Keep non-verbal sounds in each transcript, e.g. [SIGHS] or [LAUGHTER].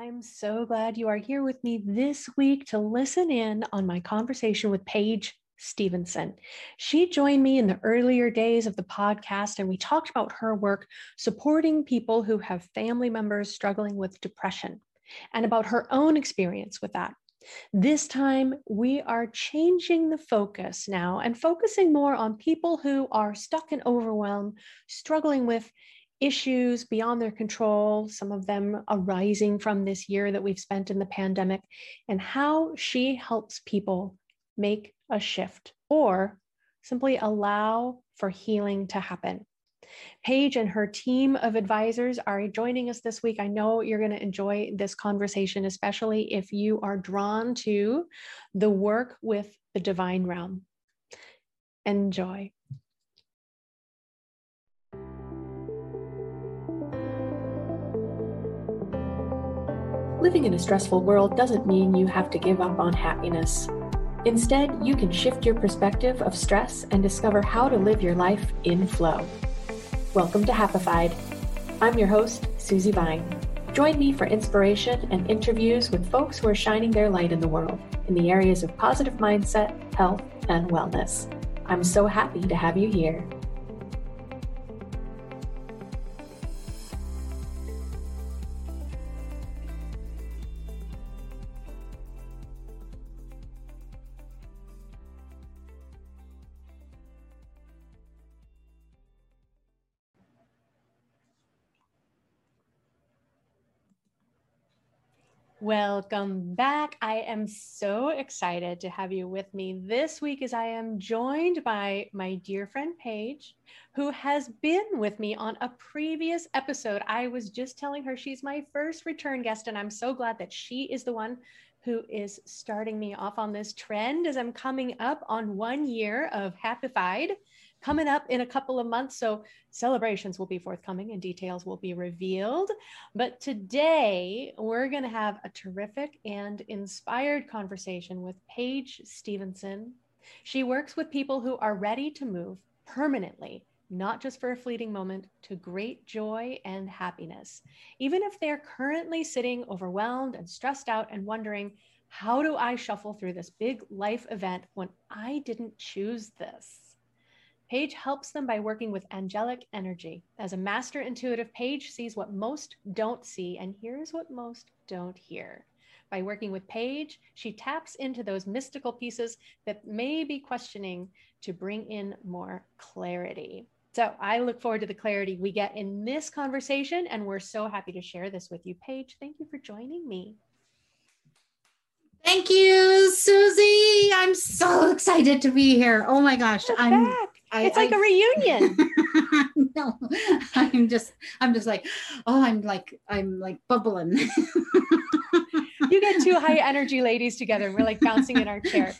I'm so glad you are here with me this week to listen in on my conversation with Paige Stevensen. She joined me in the earlier days of the podcast, and we talked about her work supporting people who have family members struggling with depression and about her own experience with that. This time, we are changing the focus now and focusing more on people who are stuck in overwhelm, struggling with issues beyond their control, some of them arising from this year that we've spent in the pandemic, and how she helps people make a shift or simply allow for healing to happen. Paige and her team of advisors are joining us this week. I know you're going to enjoy this conversation, especially if you are drawn to the work with the divine realm. Enjoy. Living in a stressful world doesn't mean you have to give up on happiness. Instead, you can shift your perspective of stress and discover how to live your life in flow. Welcome to Happified. I'm your host, Susie Vine. Join me for inspiration and interviews with folks who are shining their light in the world in the areas of positive mindset, health, and wellness. I'm so happy to have you here. Welcome back. I am so excited to have you with me this week as I am joined by my dear friend Paige, who has been with me on a previous episode. I was just telling her she's my first return guest, and I'm so glad that she is the one who is starting me off on this trend as I'm coming up on one year of Happified coming up in a couple of months. So celebrations will be forthcoming and details will be revealed. But today we're going to have a terrific and inspired conversation with Paige Stevensen. She works with people who are ready to move permanently not just for a fleeting moment, to great joy and happiness. Even if they're currently sitting overwhelmed and stressed out and wondering, how do I shuffle through this big life event when I didn't choose this? Paige helps them by working with angelic energy. As a master intuitive, Paige sees what most don't see and hears what most don't hear. By working with Paige, she taps into those mystical pieces that may be questioning to bring in more clarity. So I look forward to the clarity we get in this conversation, and we're so happy to share this with you. Paige, thank you for joining me. Thank you, Susie. I'm so [LAUGHS] excited to be here. Oh my gosh, We're I'm back. I, it's like I, a reunion. [LAUGHS] no, I'm just, I'm just like, oh, I'm like, I'm like bubbling. you get two [LAUGHS] high energy ladies together, and we're like bouncing in our chairs.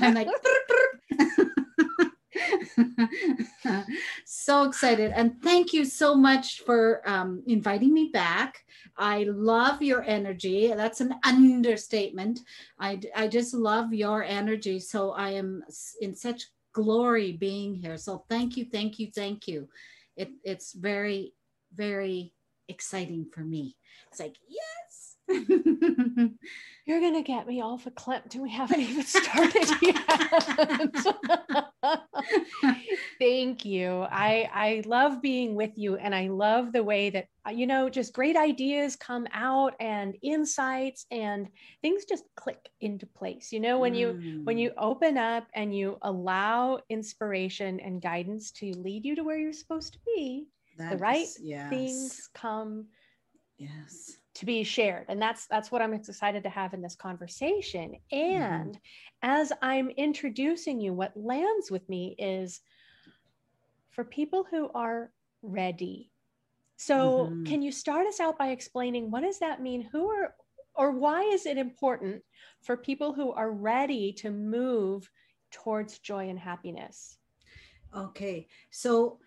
I'm like, [LAUGHS] so excited, and thank you so much for um, inviting me back. I love your energy. That's an understatement. I, I just love your energy. So I am in such glory being here. So thank you, thank you, thank you. It, it's very, very exciting for me. It's like, yes. [LAUGHS] You're gonna get me all verklempt and we haven't even started [LAUGHS] yet. [LAUGHS] Thank you. I I love being with you and I love the way that uh, you know just great ideas come out and insights and things just click into place. You know when you mm. when you open up and you allow inspiration and guidance to lead you to where you're supposed to be, that the right is, yes. things come yes to be shared and that's that's what i'm excited to have in this conversation mm-hmm. and mm-hmm. as i'm introducing you what lands with me is for people who are ready so mm-hmm. can you start us out by explaining what does that mean who are or why is it important for people who are ready to move towards joy and happiness okay so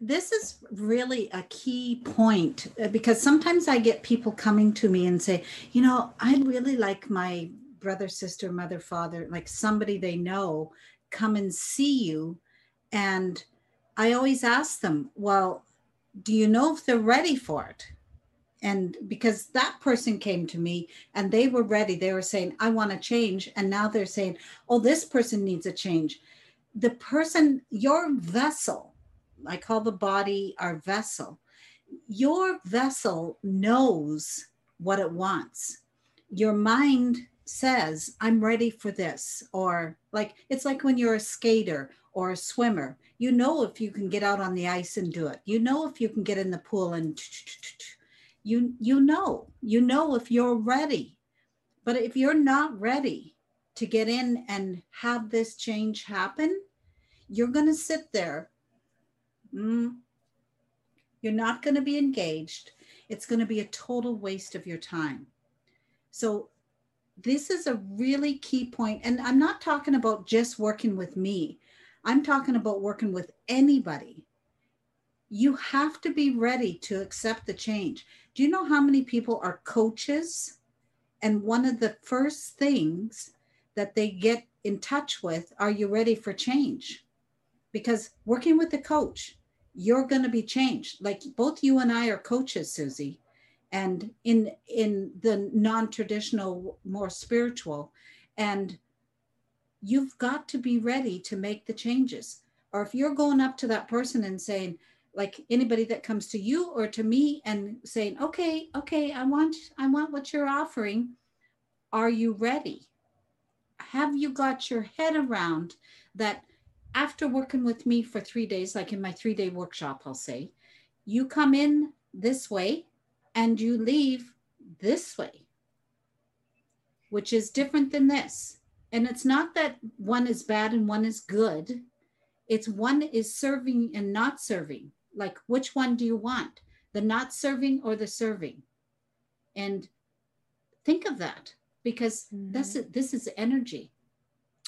this is really a key point uh, because sometimes I get people coming to me and say, you know, I'd really like my brother, sister, mother, father, like somebody they know, come and see you. And I always ask them, well, do you know if they're ready for it? and because that person came to me and they were ready they were saying i want to change and now they're saying oh this person needs a change the person your vessel i call the body our vessel. Your vessel knows what it wants. Your mind says i'm ready for this or like it's like when you're a skater or a swimmer. You know if you can get out on the ice and do it. You know if you can get in the pool and you you know. You know if you're ready. But if you're not ready to get in and have this change happen you're going to sit there mm, you're not going to be engaged. It's going to be a total waste of your time. So this is a really key point and i'm not talking about just working with me. I'm talking about working with anybody. You have to be ready to accept the change. Do you know how many people are coaches? And one of the first things that they get in touch with are you ready for change? Because working with a coach, you're going to be changed. Like both you and I are coaches, Susie. And in in the non-traditional, more spiritual, and you've got to be ready to make the changes. Or if you're going up to that person and saying, like anybody that comes to you or to me and saying okay okay i want i want what you're offering are you ready have you got your head around that after working with me for three days like in my three day workshop i'll say you come in this way and you leave this way which is different than this. And it's not that one is bad and one is good. It's one is serving and not serving. Like which one do you want? The not serving or the serving? And think of that because mm-hmm. this is this is energy.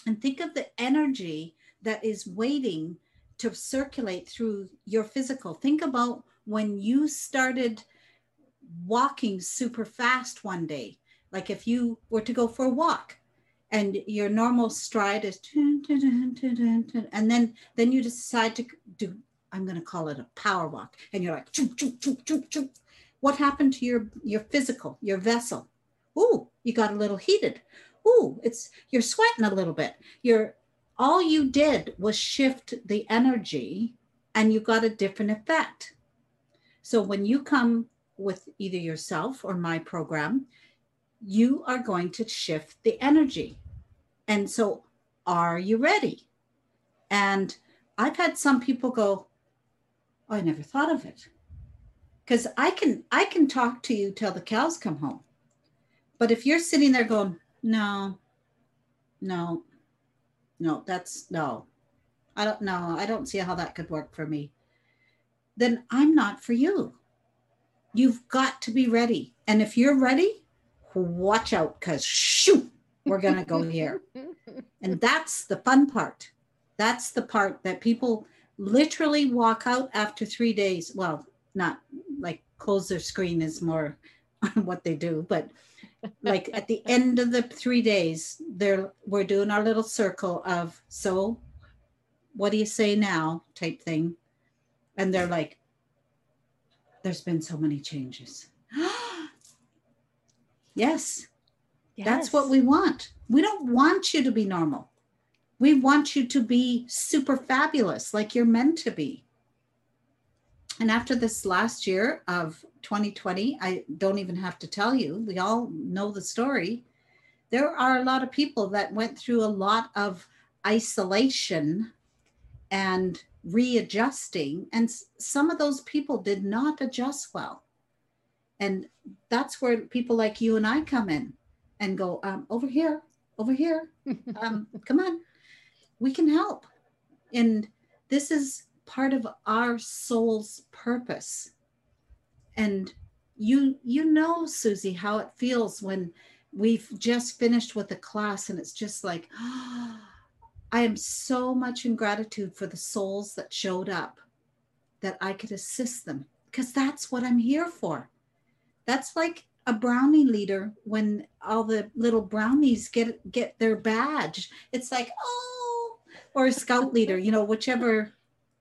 And think of the energy that is waiting to circulate through your physical think about when you started walking super fast one day like if you were to go for a walk and your normal stride is and then then you decide to do I'm going to call it a power walk, and you're like, what happened to your your physical, your vessel? Ooh, you got a little heated. Ooh, it's you're sweating a little bit. You're all you did was shift the energy, and you got a different effect. So when you come with either yourself or my program, you are going to shift the energy. And so, are you ready? And I've had some people go, Oh, I never thought of it. Because I can I can talk to you till the cows come home. But if you're sitting there going, no, no, no, that's no. I don't know. I don't see how that could work for me. Then I'm not for you. You've got to be ready. And if you're ready, watch out because shoot, we're going to go here. [LAUGHS] and that's the fun part. That's the part that people literally walk out after three days. Well, not like close their screen is more [LAUGHS] what they do, but like at the end of the three days, they're we're doing our little circle of so what do you say now type thing. And they're like, there's been so many changes. yes, [GASPS] yes, that's what we want. We don't want you to be normal. We want you to be super fabulous, like you're meant to be. And after this last year of 2020, I don't even have to tell you, we all know the story. There are a lot of people that went through a lot of isolation and readjusting. And some of those people did not adjust well. And that's where people like you and I come in and go, um, over here, over here, [LAUGHS] um, come on we can help. And this is part of our soul's purpose. And you you know, Susie, how it feels when we've just finished with a class and it's just like, oh, [GASPS] I am so much in gratitude for the souls that showed up that I could assist them because that's what I'm here for. That's like a brownie leader when all the little brownies get get their badge. It's like, oh, or a scout leader, you know, whichever.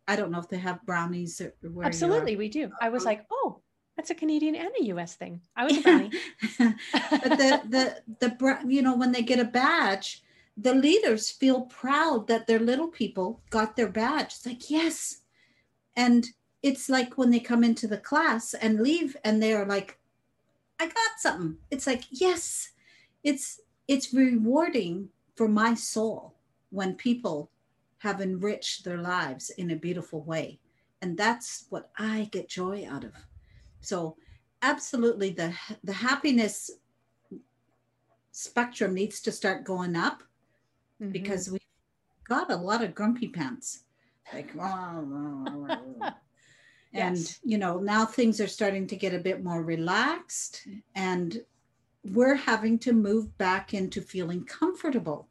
I don't know if they have brownies. Absolutely, we do. I was oh. like, oh, That's a Canadian and a US thing. I was a brownie. [LAUGHS] but the the the you know when they get a badge, the leaders feel proud that their little people got their badge. It's like, yes. And it's like when they come into the class and leave and they're like, I got something. It's like, yes. It's it's rewarding for my soul when people have enriched their lives in a beautiful way. And that's what I get joy out of. So absolutely the the happiness spectrum needs to start going up mm-hmm. because we've got a lot of grumpy pants. Like [LAUGHS] and yes. you know now things are starting to get a bit more relaxed and we're having to move back into feeling comfortable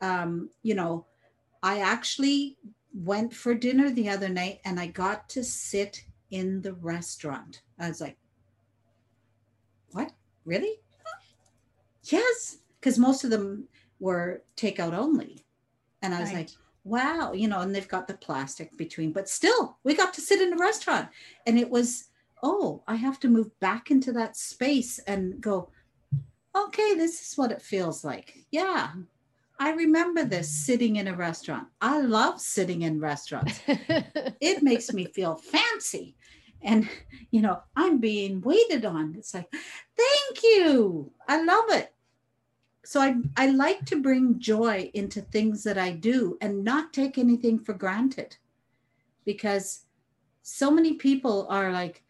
um, you know i actually went for dinner the other night and i got to sit in the restaurant i was like what really yes because most of them were takeout only and i was right. like wow, you know, and they've got the plastic between, but still, we got to sit in a restaurant. And it was, oh, I have to move back into that space and go, okay, this is what it feels like. Yeah, I remember this sitting in a restaurant. I love sitting in restaurants, [LAUGHS] it makes me feel fancy. And, you know, I'm being waited on. It's like, thank you. I love it so I, I like to bring joy into things that I do and not take anything for granted because so many people are like,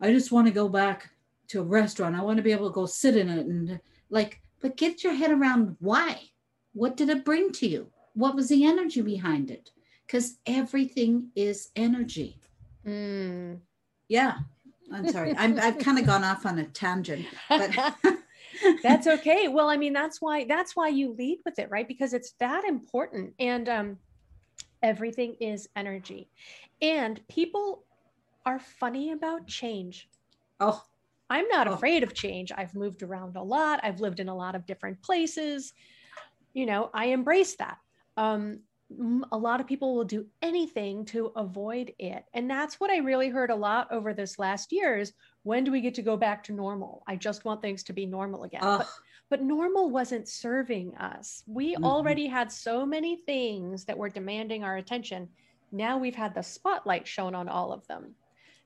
I just want to go back to a restaurant. I want to be able to go sit in it and like, but get your head around why. What did it bring to you? What was the energy behind it? Because everything is energy. Mm. Yeah. I'm sorry. I'm, I've [LAUGHS] kind of gone off on a tangent, but [LAUGHS] that's okay. Well, I mean, that's why that's why you lead with it, right? Because it's that important. And um, everything is energy. And people are funny about change. Oh. I'm not oh. afraid of change. I've moved around a lot. I've lived in a lot of different places. You know, I embrace that. Um, a lot of people will do anything to avoid it. And that's what I really heard a lot over this last year is when do we get to go back to normal? I just want things to be normal again. But, but, normal wasn't serving us. We mm-hmm. already had so many things that were demanding our attention. Now we've had the spotlight shown on all of them.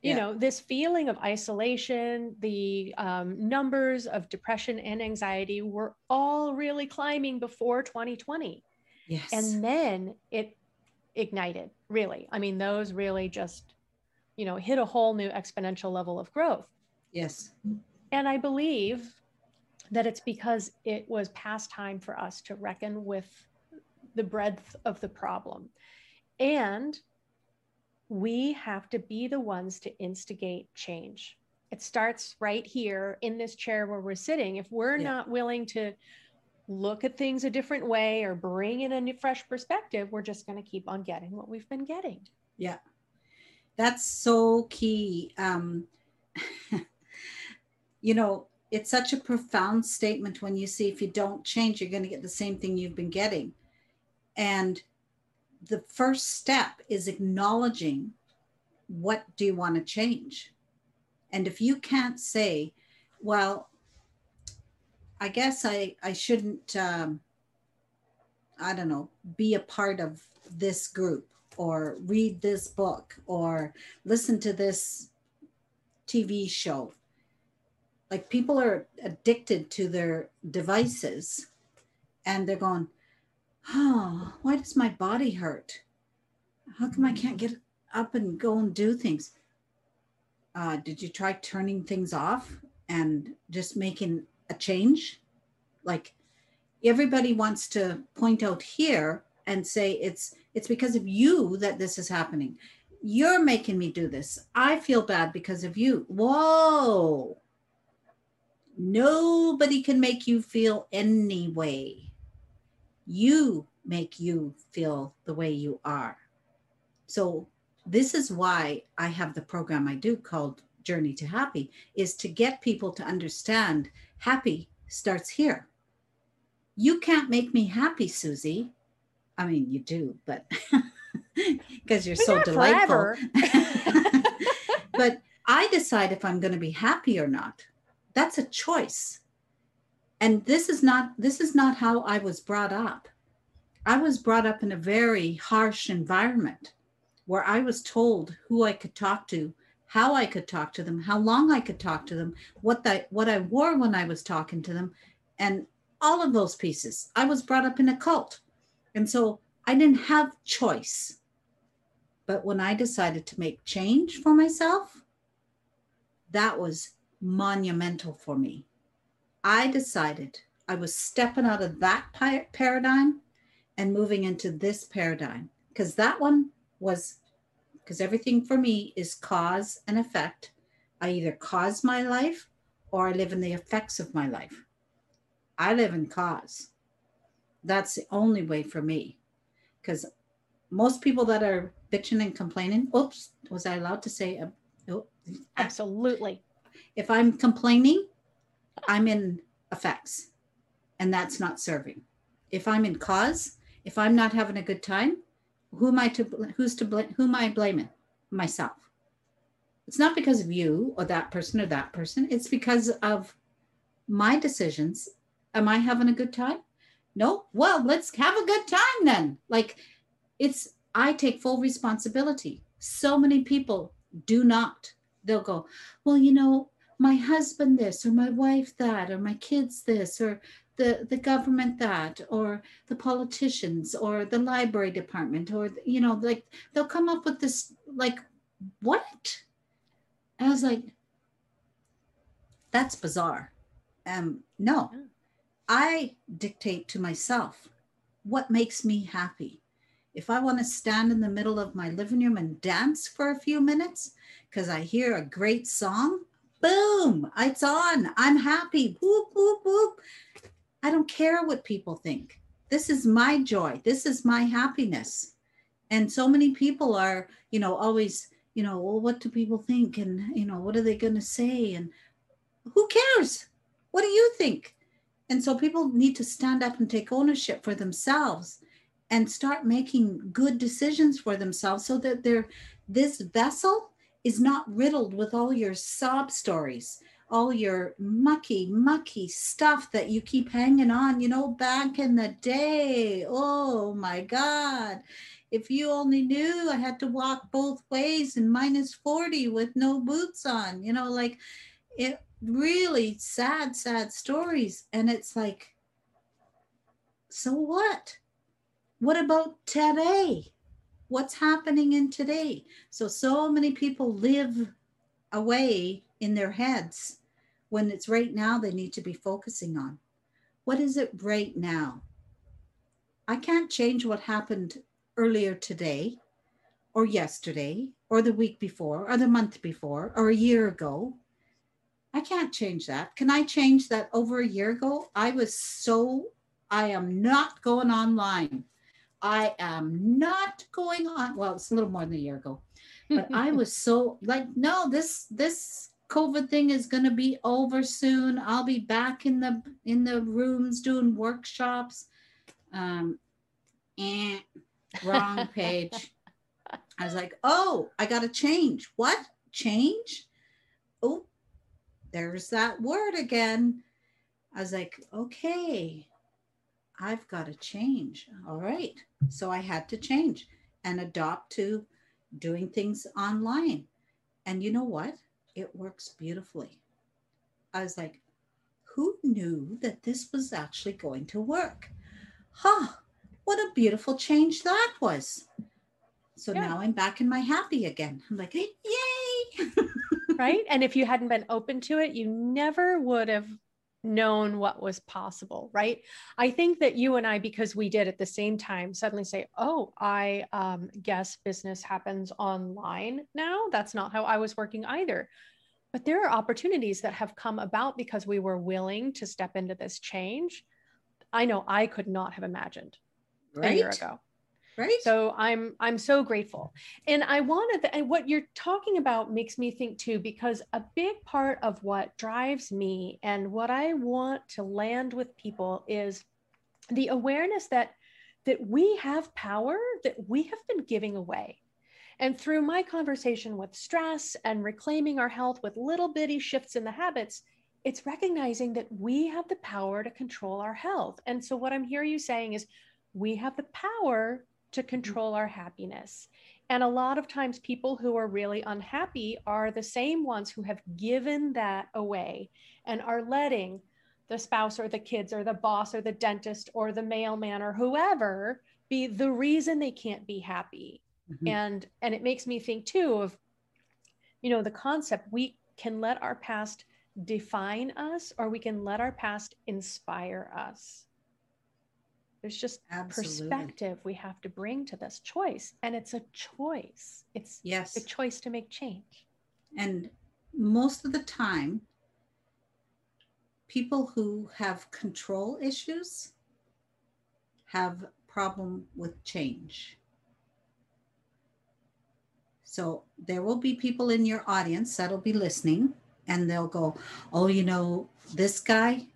You yeah. know, this feeling of isolation, the um, numbers of depression and anxiety were all really climbing before 2020. Yes. And then it ignited, really. I mean, those really just you know hit a whole new exponential level of growth yes and i believe that it's because it was past time for us to reckon with the breadth of the problem and we have to be the ones to instigate change it starts right here in this chair where we're sitting if we're yeah. not willing to look at things a different way or bring in a new fresh perspective we're just going to keep on getting what we've been getting yeah that's so key. Um, [LAUGHS] you know, it's such a profound statement when you see if you don't change, you're going to get the same thing you've been getting. And the first step is acknowledging what do you want to change? And if you can't say, well, I guess I, I shouldn't, um, I don't know, be a part of this group or read this book or listen to this TV show. Like people are addicted to their devices and they're going, Oh, why does my body hurt? How come I can't get up and go and do things? Uh, did you try turning things off and just making a change? Like everybody wants to point out here and say it's it's because of you that this is happening. You're making me do this. I feel bad because of you. Whoa. Nobody can make you feel any way. You make you feel the way you are. So, this is why I have the program I do called Journey to Happy, is to get people to understand happy starts here. You can't make me happy, Susie. I mean, you do, but [LAUGHS] because you're but so delightful. [LAUGHS] [LAUGHS] but I decide if I'm going to be happy or not. That's a choice. And this is not this is not how I was brought up. I was brought up in a very harsh environment where I was told who I could talk to, how I could talk to them, how long I could talk to them, what that what I wore when I was talking to them, and all of those pieces. I was brought up in a cult. And so I didn't have choice. But when I decided to make change for myself, that was monumental for me. I decided I was stepping out of that paradigm and moving into this paradigm because that one was because everything for me is cause and effect. I either cause my life or I live in the effects of my life. I live in cause. That's the only way for me because most people that are bitching and complaining. Oops, was I allowed to say? Uh, oh, Absolutely. If I'm complaining, I'm in effects, and that's not serving. If I'm in cause, if I'm not having a good time, who am I to? Who's to blame? Who am I blaming? Myself. It's not because of you or that person or that person. It's because of my decisions. Am I having a good time? No. Well, let's have a good time then. Like, it's I take full responsibility. So many people do not. They'll go, well, you know, my husband this, or my wife that, or my kids this, or the, the government that, or the politicians, or the library department, or, you know, like they'll come up with this, like, what? I was like, that's bizarre. Um, no, I dictate to myself what makes me happy if I want to stand in the middle of my living room and dance for a few minutes because I hear a great song, boom, it's on. I'm happy. Whoop, whoop, whoop. I don't care what people think. This is my joy. This is my happiness. And so many people are, you know, always, you know, well, what do people think? And, you know, what are they going to say? And who cares? What do you think? And so people need to stand up and take ownership for themselves and start making good decisions for themselves so that they're this vessel is not riddled with all your sob stories all your mucky mucky stuff that you keep hanging on you know back in the day. Oh my god. If you only knew i had to walk both ways in minus 40 with no boots on you know like it really sad sad stories. And it's like so what? What about today? What's happening in today? So, so many people live away in their heads when it's right now they need to be focusing on. What is it right now? I can't change what happened earlier today or yesterday or the week before or the month before or a year ago. I can't change that. Can I change that over a year ago? I was so, I am not going online. I am not going on. Well, it's a little more than a year ago, but I [LAUGHS] was so like, no, this this COVID thing is going to be over soon. I'll be back in the in the rooms doing workshops. Um, and wrong [LAUGHS] page. I was like, oh, I got to change. What change? Oh, there's that word again. I was like, okay, I've got to change. All right. So I had to change and adopt to doing things online. And you know what? It works beautifully. I was like, who knew that this was actually going to work? Huh, what a beautiful change that was. So yeah. now I'm back in my happy again. I'm like, [LAUGHS] yay. right. And if you hadn't been open to it, you never would have known what was possible, right? I think that you and I, because we did at the same time, suddenly say, oh, I um, guess business happens online now. That's not how I was working either. But there are opportunities that have come about because we were willing to step into this change. I know I could not have imagined right? a year ago right? So i'm i'm so grateful. And i wanted to, and what you're talking about makes me think too because a big part of what drives me and what i want to land with people is the awareness that that we have power that we have been giving away. And through my conversation with stress and reclaiming our health with little bitty shifts in the habits, it's recognizing that we have the power to control our health. And so, what I'm hearing you saying is we have the power to mm-hmm. control our happiness. And a lot of times, people who are really unhappy are the same ones who have given that away and are letting the spouse or the kids or the boss or the dentist or the mailman or whoever be the reason they can't be happy. Mm-hmm. And and it makes me think too of you know the concept we can let our past define us or we can let our past inspire us. There's just Absolutely. perspective we have to bring to this choice. And it's a choice. It's yes. a choice to make change. And most of the time, people who have control issues have problem with change. So there will be people in your audience that'll be listening and they'll go, Oh, you know, this guy,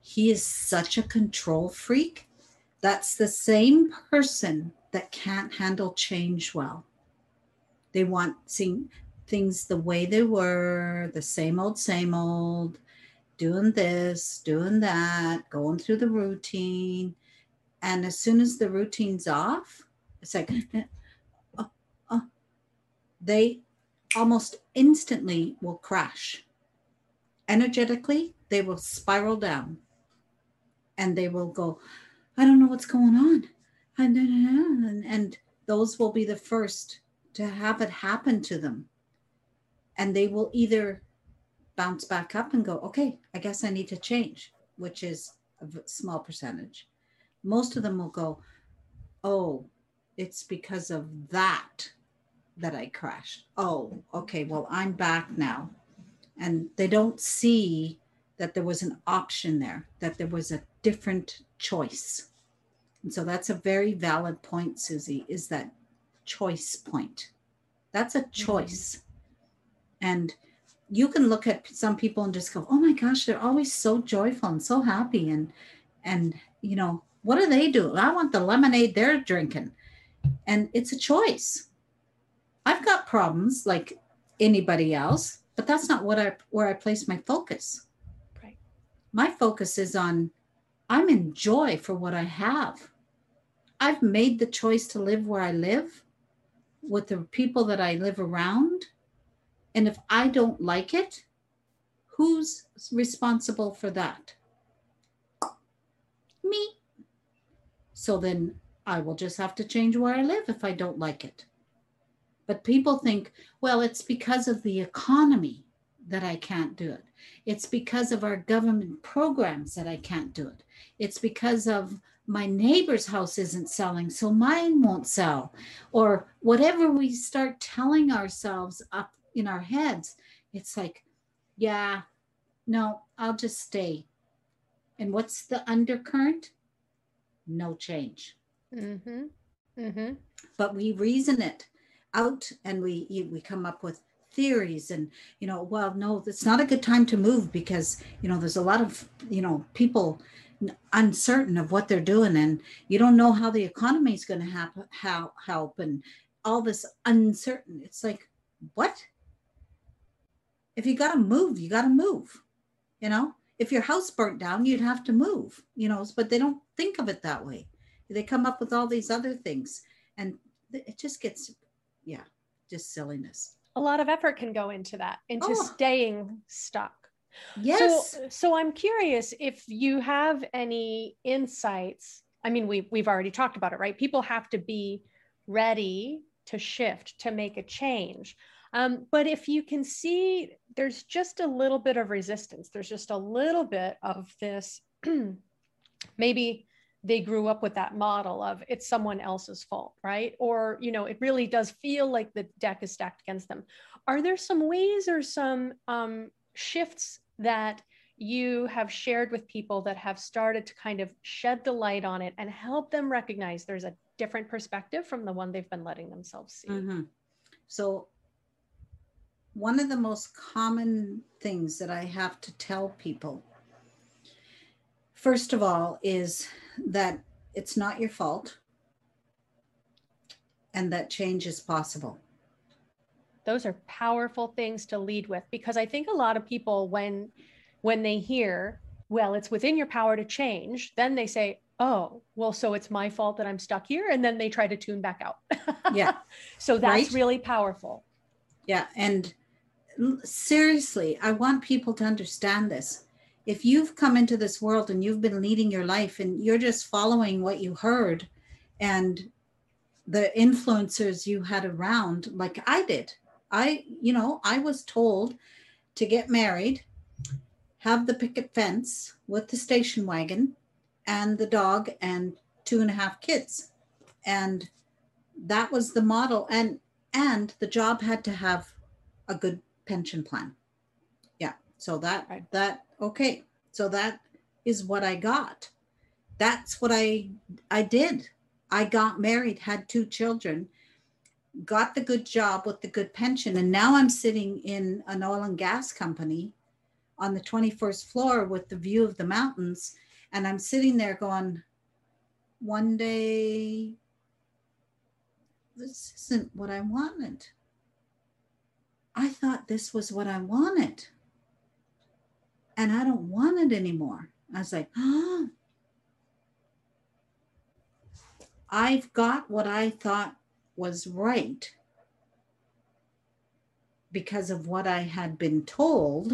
he is such a control freak. That's the same person that can't handle change well. They want seeing things the way they were, the same old, same old, doing this, doing that, going through the routine. And as soon as the routine's off, it's like, oh, oh, they almost instantly will crash energetically, they will spiral down and they will go, I don't know what's going on. And, and, those will be the first to have it happen to them. And they will either bounce back up and go, okay, I guess I need to change, which is a small percentage. Most of them will go, oh, it's because of that that I crashed. Oh, okay, well, I'm back now and they don't see that there was an option there, that there was a different choice. And so that's a very valid point, Susie, is that choice point. That's a mm-hmm. choice. Mm-hmm. And you can look at some people and just go, oh my gosh, they're always so joyful and so happy. And, and, you know, what do they do? I want the lemonade they're drinking. And it's a choice. I've got problems like anybody else but that's not what I where I place my focus. Right. My focus is on I'm in joy for what I have. I've made the choice to live where I live with the people that I live around. And if I don't like it, who's responsible for that? Me. So then I will just have to change where I live if I don't like it. But people think, well, it's because of the economy that I can't do it. It's because of our government programs that I can't do it. It's because of my neighbor's house isn't selling, so mine won't sell. Or whatever we start telling ourselves up in our heads, it's like, yeah, no, I'll just stay. And what's the undercurrent? No change. Mm-hmm. Mm-hmm. But we reason it out and we we come up with theories and you know well no it's not a good time to move because you know there's a lot of you know people uncertain of what they're doing and you don't know how the economy is going to happen how help and all this uncertain it's like what? If you got to move you got to move you know? If your house burnt down you'd have to move you know but they don't think of it that way. They come up with all these other things and it just gets yeah, just silliness. A lot of effort can go into that, into oh. staying stuck. Yes. So, so I'm curious if you have any insights. I mean, we've we've already talked about it, right? People have to be ready to shift, to make a change. Um, but if you can see there's just a little bit of resistance, there's just a little bit of this [CLEARS THROAT] maybe they grew up with that model of it's someone else's fault right? Or you know it really does feel like the deck is stacked against them. Are there some ways or some um, shifts that you have shared with people that have started to kind of shed the light on it and help them recognize there's a different perspective from the one they've been letting themselves see? Mm-hmm. so one of the most common things that i have to tell people first of all is that it's not your fault and that change is possible. those are powerful things to lead with because i think a lot of people when when they hear well it's within your power to change then they say oh well so it's my fault that i'm stuck here and then they try to tune back out [LAUGHS] yeah so that's right? really powerful yeah and seriously i want people to understand this if you've come into this world and you've been leading your life and you're just following what you heard and the influencers you had around like i did i you know i was told to get married have the picket fence with the station wagon and the dog and two and a half kids. And that was the model and and the job had to have a good pension plan so that right. that okay so that is what i got that's what i i did i got married had two children got the good job with the good pension and now i'm sitting in an oil and gas company on the 21st floor with the view of the mountains and I'm sitting there going, one day, this isn't what I wanted. I thought this was what I wanted. And I don't want it anymore. I was like, oh, I've got what I thought was right because of what I had been told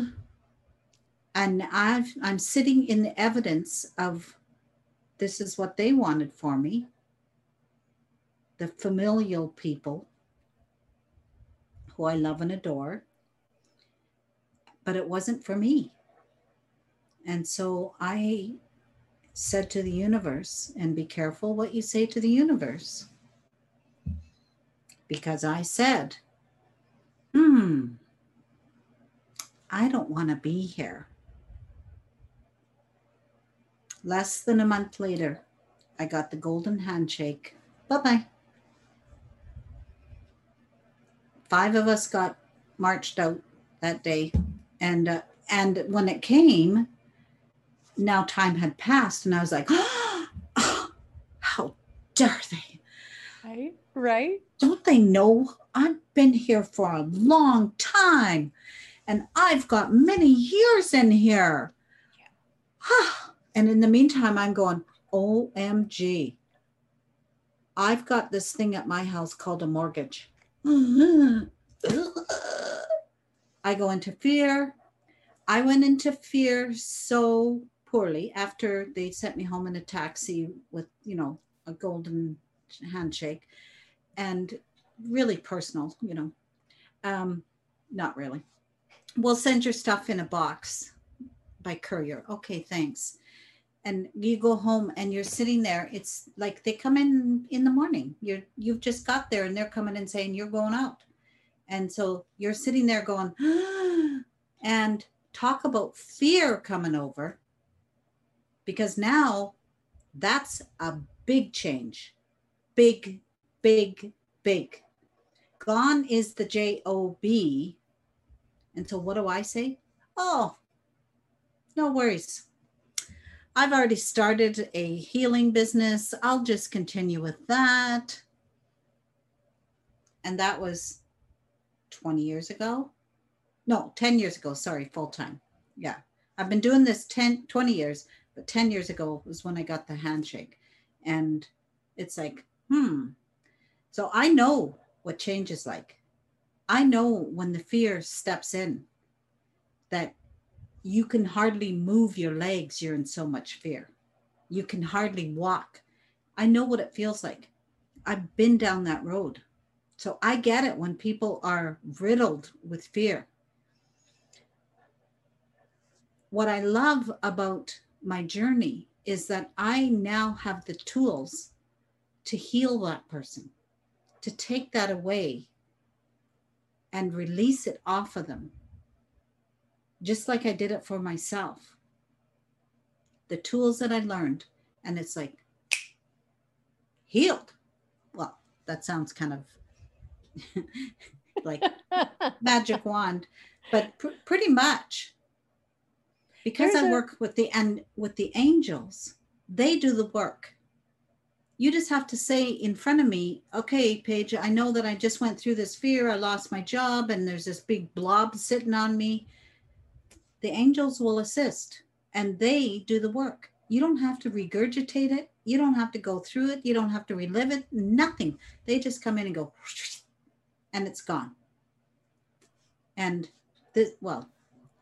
and I've, I'm sitting in the evidence of this is what they wanted for me. The familial people who I love and adore, but it wasn't for me. And so I said to the universe, and be careful what you say to the universe. Because I said, hmm, I don't want to be here. Less than a month later, I got the golden handshake. Bye bye. Five of us got marched out that day, and uh, and when it came, now time had passed, and I was like, oh, [GASPS] how dare they? Right, right. Don't they know I've been here for a long time, and I've got many years in here. Yeah. [SIGHS] And in the meantime, I'm going, OMG. I've got this thing at my house called a mortgage. [SIGHS] I go into fear. I went into fear so poorly after they sent me home in a taxi with, you know, a golden handshake and really personal, you know. Um, not really. We'll send your stuff in a box by courier. Okay, thanks and you go home and you're sitting there it's like they come in in the morning you're you've just got there and they're coming and saying you're going out and so you're sitting there going [GASPS] and talk about fear coming over because now that's a big change big big big gone is the j-o-b and so what do i say oh no worries I've already started a healing business. I'll just continue with that. And that was 20 years ago. No, 10 years ago. Sorry, full time. Yeah. I've been doing this 10, 20 years, but 10 years ago was when I got the handshake. And it's like, hmm. So I know what change is like. I know when the fear steps in that you can hardly move your legs. You're in so much fear. You can hardly walk. I know what it feels like. I've been down that road. So I get it when people are riddled with fear. What I love about my journey is that I now have the tools to heal that person, to take that away and release it off of them just like I did it for myself. The tools that I learned, and it's like healed. Well, that sounds kind of [LAUGHS] like [LAUGHS] magic wand, but pr- pretty much because Here's I work with the and with the angels, they do the work. you just have to say in front of me, okay, Paige, I know that I just went through this fear. I lost my job and there's this big blob sitting on me. The angels will assist and they do the work. You don't have to regurgitate it. You don't have to go through it. You don't have to relive it. Nothing. They just come in and go, [LAUGHS] and it's gone. And this, well,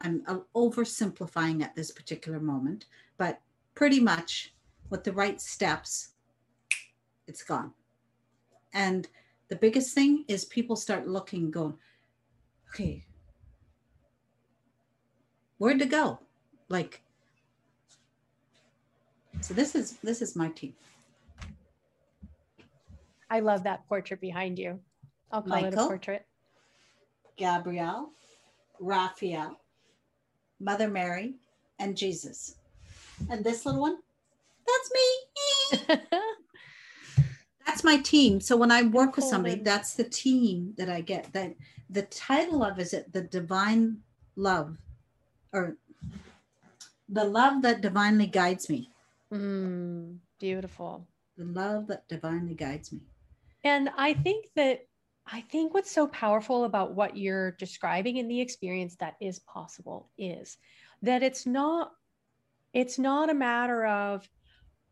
I'm oversimplifying at this particular moment, but pretty much with the right steps, it's gone. And the biggest thing is people start looking, going, okay, where'd to go? Like, so this is this is my team. I love that portrait behind you. I'll call Michael, it a portrait. Gabriel, Raphael, Mother Mary, and Jesus. And this little one, that's me. [LAUGHS] that's my team. So when I work with somebody, that's the team that I get. That the title of is it the divine love or the love that divinely guides me. Mm, beautiful. The love that divinely guides me. And I think that I think what's so powerful about what you're describing in the experience that is possible is that it's not it's not a matter of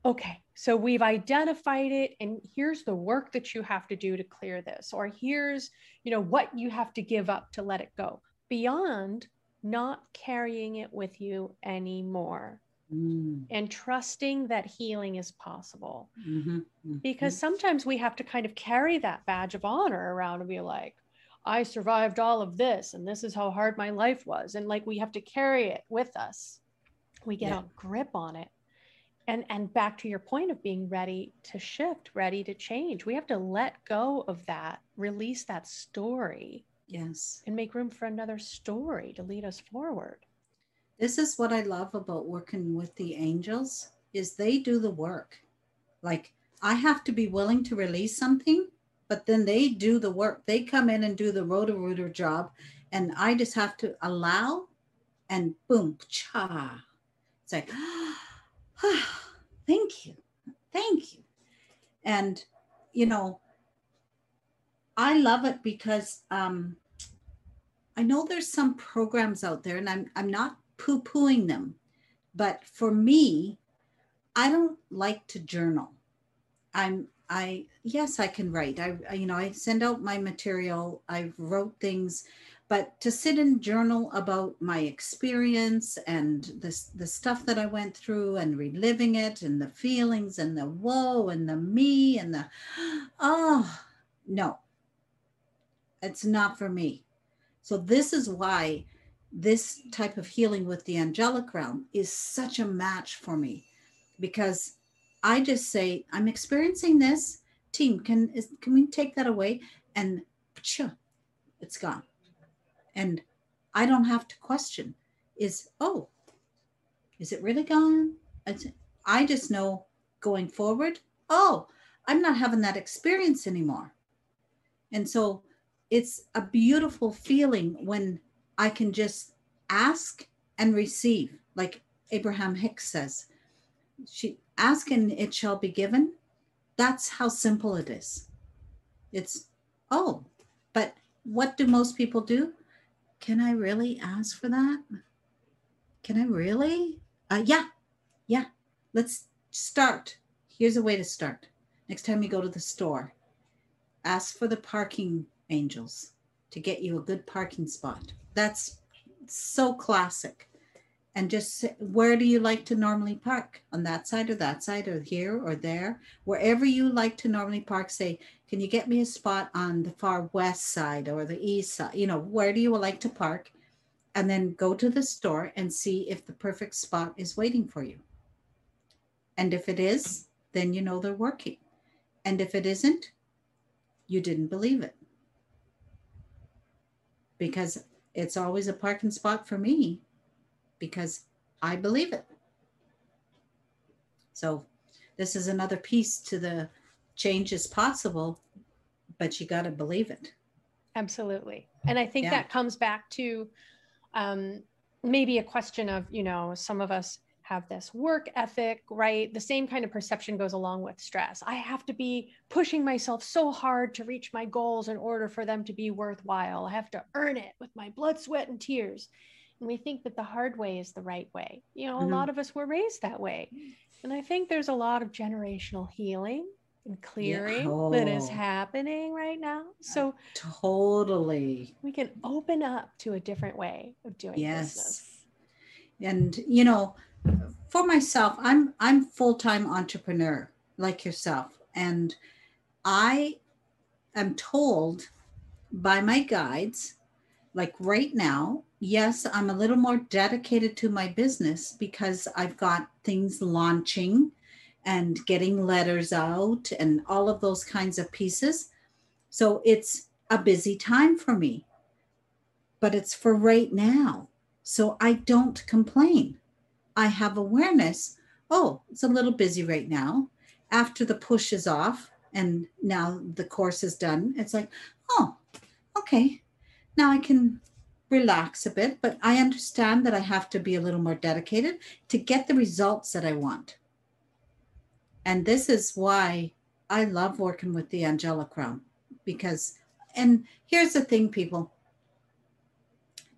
okay so we've identified it and here's the work that you have to do to clear this or here's you know what you have to give up to let it go beyond not carrying it with you anymore mm. and trusting that healing is possible. Mm-hmm. Mm-hmm. Because sometimes we have to kind of carry that badge of honor around and be like, I survived all of this, and this is how hard my life was. And like we have to carry it with us. We get yeah. a grip on it. And, and back to your point of being ready to shift, ready to change, we have to let go of that, release that story. Yes. And make room for another story to lead us forward. This is what I love about working with the angels is they do the work. Like I have to be willing to release something, but then they do the work. They come in and do the roto-rooter job and I just have to allow and boom, cha. It's like, [GASPS] ah, thank you. Thank you. And you know, I love it because um, I know there's some programs out there, and I'm I'm not poo pooing them. But for me, I don't like to journal. I'm, I, yes, I can write. I, you know, I send out my material, I wrote things, but to sit and journal about my experience and the, the stuff that I went through and reliving it and the feelings and the whoa and the me and the, [GASPS] oh, no, it's not for me. So this is why this type of healing with the angelic realm is such a match for me because I just say, I'm experiencing this. Team, can is, can we take that away? And it's gone. And I don't have to question is, oh, is it really gone? I just know going forward, oh, I'm not having that experience anymore. And so it's a beautiful feeling when I can just ask and receive, like Abraham Hicks says. She ask and it shall be given. That's how simple it is. It's oh, but what do most people do? Can I really ask for that? Can I really? Uh, yeah, yeah. Let's start. Here's a way to start. Next time you go to the store, ask for the parking angels to get you a good parking spot. That's so classic. And just where do you like to normally park? On that side or that side or here or there? Wherever you like to normally park, say, can you get me a spot on the far west side or the east side? You know, where do you like to park? And then go to the store and see if the perfect spot is waiting for you. And if it is, then you know they're working. And if it isn't, you didn't believe it because it's always a parking spot for me because I believe it. So this is another piece to the change is possible, but you got to believe it. Absolutely. And I think yeah. that comes back to um, maybe a question of, you know, some of us have this work ethic, right? The same kind of perception goes along with stress. I have to be pushing myself so hard to reach my goals in order for them to be worthwhile. I have to earn it with my blood, sweat, and tears. And we think that the hard way is the right way. You know, mm-hmm. a lot of us were raised that way. And I think there's a lot of generational healing and clearing yeah. oh. that is happening right now. So totally. We can open up to a different way of doing yes. business. And you know, for myself, I'm I'm full-time entrepreneur like yourself. And I am told by my guides, like right now, yes, I'm a little more dedicated to my business because I've got things launching and getting letters out and all of those kinds of pieces. So it's a busy time for me, but it's for right now. So I don't complain. I have awareness. Oh, it's a little busy right now. After the push is off and now the course is done, it's like, oh, okay. Now I can relax a bit, but I understand that I have to be a little more dedicated to get the results that I want. And this is why I love working with the Angelic realm because, and here's the thing, people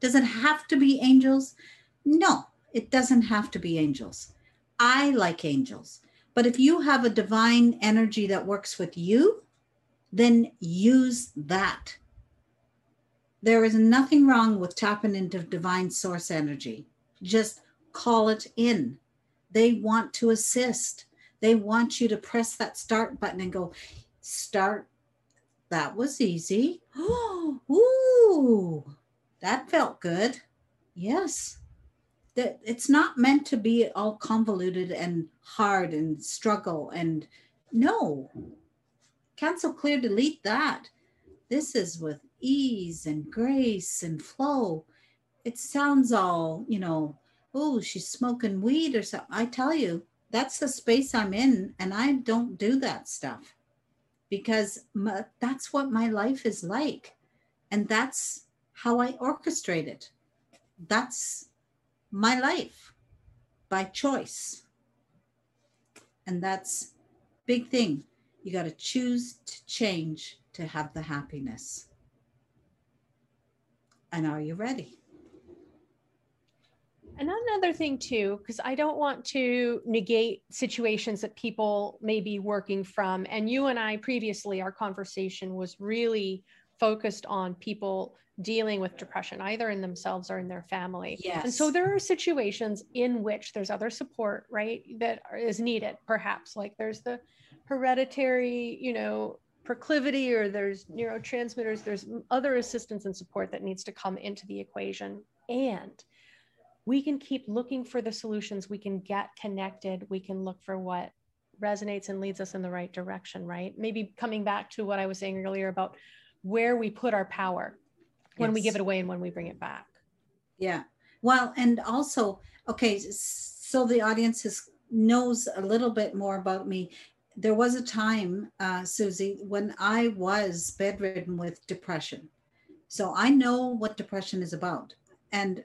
does it have to be angels? No, it doesn't have to be angels. I like angels. But if you have a divine energy that works with you, then use that. There is nothing wrong with tapping into divine source energy. Just call it in. They want to assist. They want you to press that start button and go, start. That was easy. Oh, [GASPS] ooh, that felt good. Yes that it's not meant to be all convoluted and hard and struggle and no. Cancel clear delete that. This is with ease and grace and flow. It sounds all you know oh she's smoking weed or something. I tell you that's the space i'm in and i don't do that stuff because my, that's what my life is like and that's how i orchestrate it. That's my life by choice. And that's big thing. You got to choose to change to have the happiness. And are you ready? And another thing too, because I don't want to negate situations that people may be working from. And you and I previously, our conversation was really focused on people dealing with depression, either in themselves or in their family. Yes. And so there are situations in which there's other support, right, that is needed, perhaps. Like there's the hereditary, you know, proclivity, or there's neurotransmitters, there's other assistance and support that needs to come into the equation. And we can keep looking for the solutions, we can get connected, we can look for what resonates and leads us in the right direction, right? Maybe coming back to what I was saying earlier about where we put our power when yes. we give it away and when we bring it back. Yeah. Well, and also, okay, so the audience is, knows a little bit more about me. There was a time, uh, Susie, when I was bedridden with depression. So I know what depression is about. And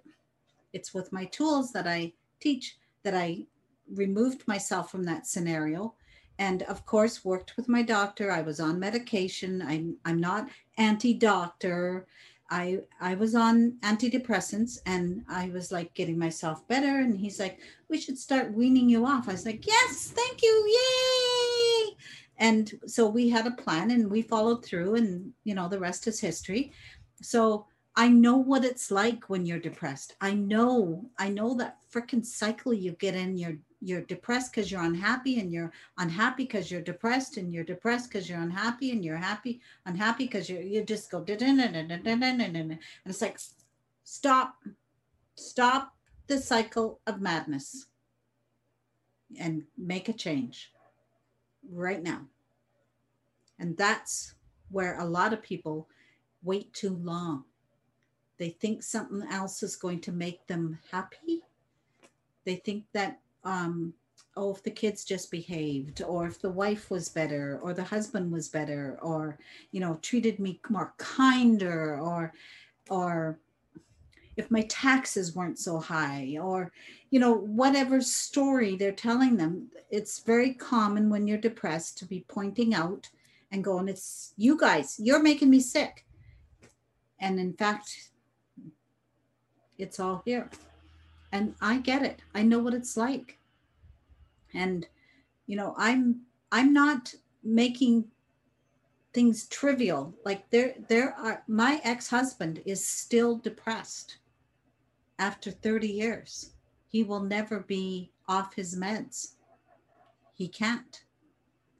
it's with my tools that I teach that I removed myself from that scenario and of course worked with my doctor i was on medication i'm i'm not anti-doctor I I was on antidepressants and I was like getting myself better and he's like we should start weaning you off. I was like, "Yes, thank you. Yay!" And so we had a plan and we followed through and you know the rest is history. So I know what it's like when you're depressed. I know I know that freaking cycle you get in you're you're depressed because you're unhappy and you're unhappy because you're depressed and you're depressed because you're unhappy and you're happy unhappy because you you just go and it's like stop stop the cycle of madness and make a change right now and that's where a lot of people wait too long they think something else is going to make them happy they think that um, oh, if the kids just behaved, or if the wife was better, or the husband was better, or you know, treated me more kinder, or or if my taxes weren't so high or you know whatever story they're telling them it's very common when you're depressed to be pointing out and going it's you guys you're making me sick. And in fact it's all here and i get it. I know what it's like. And you know i'm i'm not making things trivial. Like there there are my ex-husband is still depressed after 30 years. He will never be off his meds. He can't.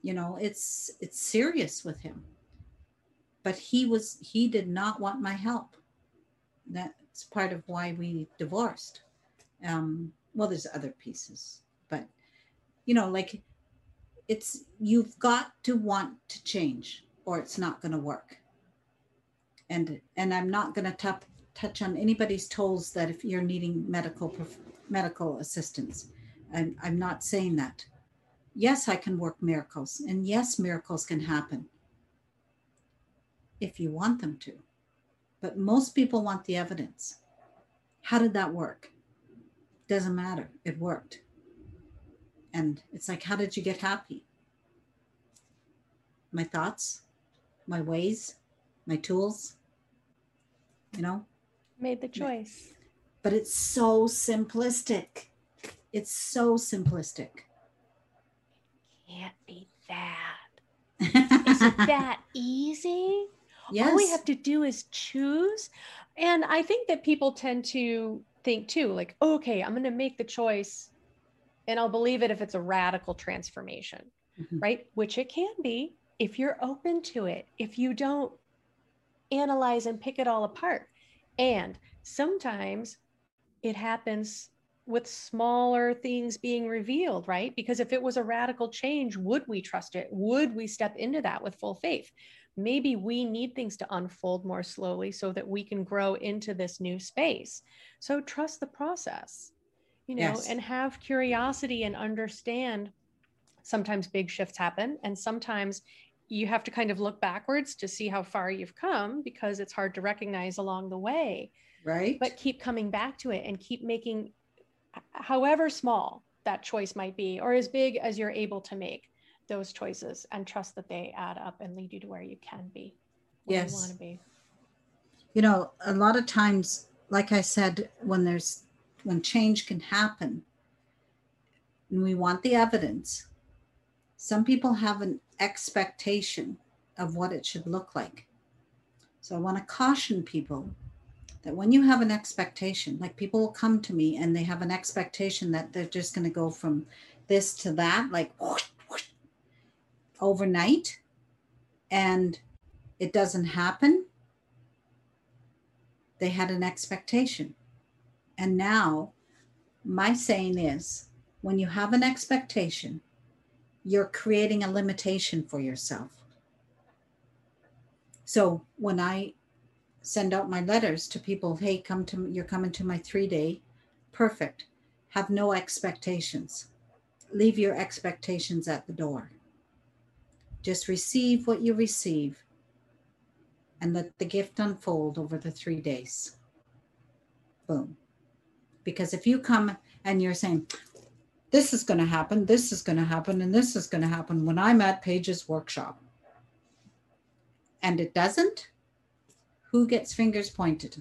You know it's it's serious with him. But he was he did not want my help. That's part of why we divorced um well there's other pieces but you know like it's you've got to want to change or it's not going to work. And and i'm not going to t- touch on anybody's toes that if you're needing medical medical assistance. I'm, I'm not saying that. Yes i can work miracles and yes miracles can happen. If you want them to. But most people want the evidence. How did that work doesn't matter it worked and it's like, how did you get happy? My thoughts, my ways, my tools, you know? Made the choice. But it's so simplistic. It's so simplistic. Can't be that. [LAUGHS] is it that easy? Yes. All we have to do is choose. And I think that people tend to think too, like, okay, I'm going to make the choice and I'll believe it if it's a radical transformation, mm-hmm. right? Which it can be if you're open to it, if you don't analyze and pick it all apart. And sometimes it happens with smaller things being revealed, right? Because if it was a radical change, would we trust it? Would we step into that with full faith? Maybe we need things to unfold more slowly so that we can grow into this new space. So trust the process you know, yes. and have curiosity and understand sometimes big shifts happen and sometimes you have to kind of look backwards to see how far you've come because it's hard to recognize along the way. Right. But keep coming back to it and keep making however small that choice might be or as big as you're able to make those choices and trust that they add up and lead you to where you can be. yes. You want to be. You know, a lot of times, like I said, when there's when change can happen and we want the evidence some people have an expectation of what it should look like so i want to caution people that when you have an expectation like people will come to me and they have an expectation that they're just going to go from this to that like whoosh, overnight and it doesn't happen they had an expectation and now, my saying is when you have an expectation, you're creating a limitation for yourself. So when I send out my letters to people, hey, come to you're coming to my three day, perfect. Have no expectations. Leave your expectations at the door. Just receive what you receive and let the gift unfold over the three days. Boom. Because if you come and you're saying, this is going to happen, this is going to happen, and this is going to happen when I'm at Paige's workshop, and it doesn't, who gets fingers pointed?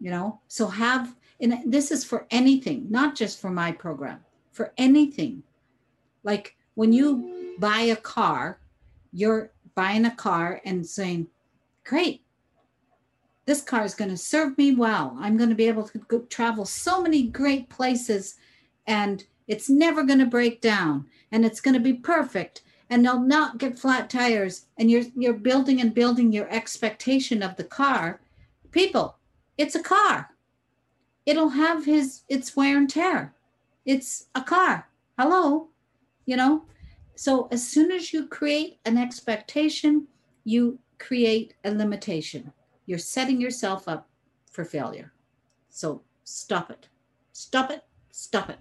You know, so have, and this is for anything, not just for my program, for anything. Like when you buy a car, you're buying a car and saying, Great, this car is going to serve me well. I'm going to be able to travel so many great places and it's never going to break down and it's going to be perfect and they'll not get flat tires and you're you're building and building your expectation of the car. People, it's a car. It'll have his its wear and tear. It's a car. Hello. You know? So as soon as you create an expectation, you create a limitation you're setting yourself up for failure. So stop it. Stop it. Stop it.